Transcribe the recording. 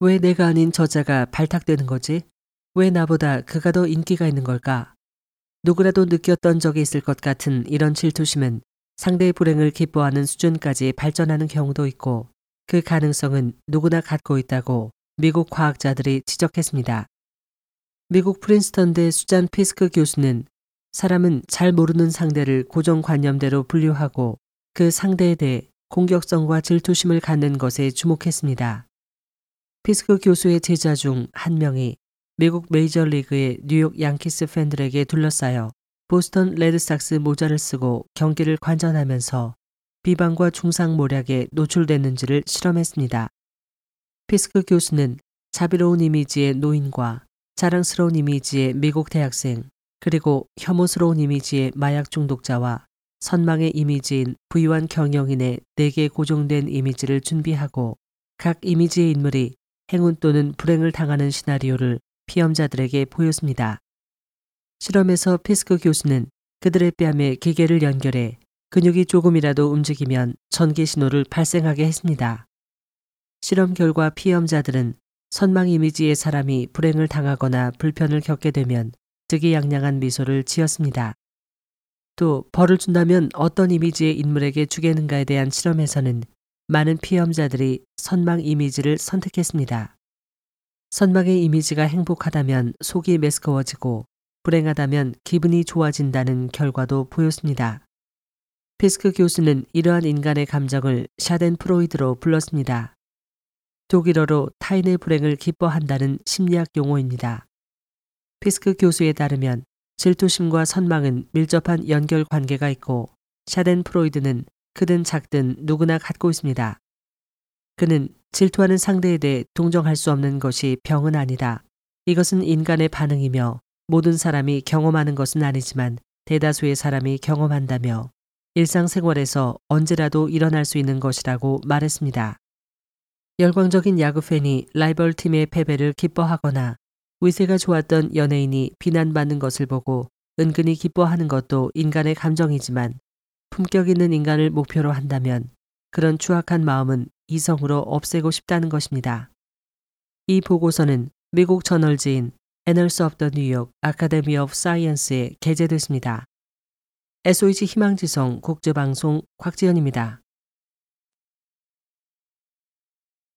왜 내가 아닌 저자가 발탁되는 거지? 왜 나보다 그가 더 인기가 있는 걸까? 누구라도 느꼈던 적이 있을 것 같은 이런 질투심은 상대의 불행을 기뻐하는 수준까지 발전하는 경우도 있고 그 가능성은 누구나 갖고 있다고 미국 과학자들이 지적했습니다. 미국 프린스턴대 수잔 피스크 교수는 사람은 잘 모르는 상대를 고정관념대로 분류하고 그 상대에 대해 공격성과 질투심을 갖는 것에 주목했습니다. 피스크 교수의 제자 중 한 명이 미국 메이저리그의 뉴욕 양키스 팬들에게 둘러싸여 보스턴 레드삭스 모자를 쓰고 경기를 관전하면서 비방과 중상모략에 노출됐는지를 실험했습니다. 피스크 교수는 자비로운 이미지의 노인과 자랑스러운 이미지의 미국 대학생, 그리고 혐오스러운 이미지의 마약 중독자와 선망의 이미지인 부유한 경영인의 4개 고정된 이미지를 준비하고 각 이미지의 인물이 행운 또는 불행을 당하는 시나리오를 피험자들에게 보였습니다. 실험에서 피스크 교수는 그들의 뺨에 기계를 연결해 근육이 조금이라도 움직이면 전기 신호를 발생하게 했습니다. 실험 결과 피험자들은 선망 이미지의 사람이 불행을 당하거나 불편을 겪게 되면 득이양양한 미소를 지었습니다. 또 벌을 준다면 어떤 이미지의 인물에게 주겠는가에 대한 실험에서는 많은 피험자들이 선망 이미지를 선택했습니다. 선망의 이미지가 행복하다면 속이 메스꺼워지고 불행하다면 기분이 좋아진다는 결과도 보였습니다. 피스크 교수는 이러한 인간의 감정을 Schadenfreude로 불렀습니다. 독일어로 타인의 불행을 기뻐한다는 심리학 용어입니다. 피스크 교수에 따르면 질투심과 선망은 밀접한 연결 관계가 있고 Schadenfreude는 크든 작든 누구나 갖고 있습니다. 그는 질투하는 상대에 대해 동정할 수 없는 것이 병은 아니다. 이것은 인간의 반응이며 모든 사람이 경험하는 것은 아니지만 대다수의 사람이 경험한다며 일상생활에서 언제라도 일어날 수 있는 것이라고 말했습니다. 열광적인 야구 팬이 라이벌 팀의 패배를 기뻐하거나 위세가 좋았던 연예인이 비난받는 것을 보고 은근히 기뻐하는 것도 인간의 감정이지만 품격 있는 인간을 목표로 한다면 그런 추악한 마음은 이성으로 없애고 싶다는 것입니다. 이 보고서는 미국 저널지인 Annals of the New York Academy of Sciences에 게재됐습니다. SOH 희망지성 국제방송 곽지연입니다.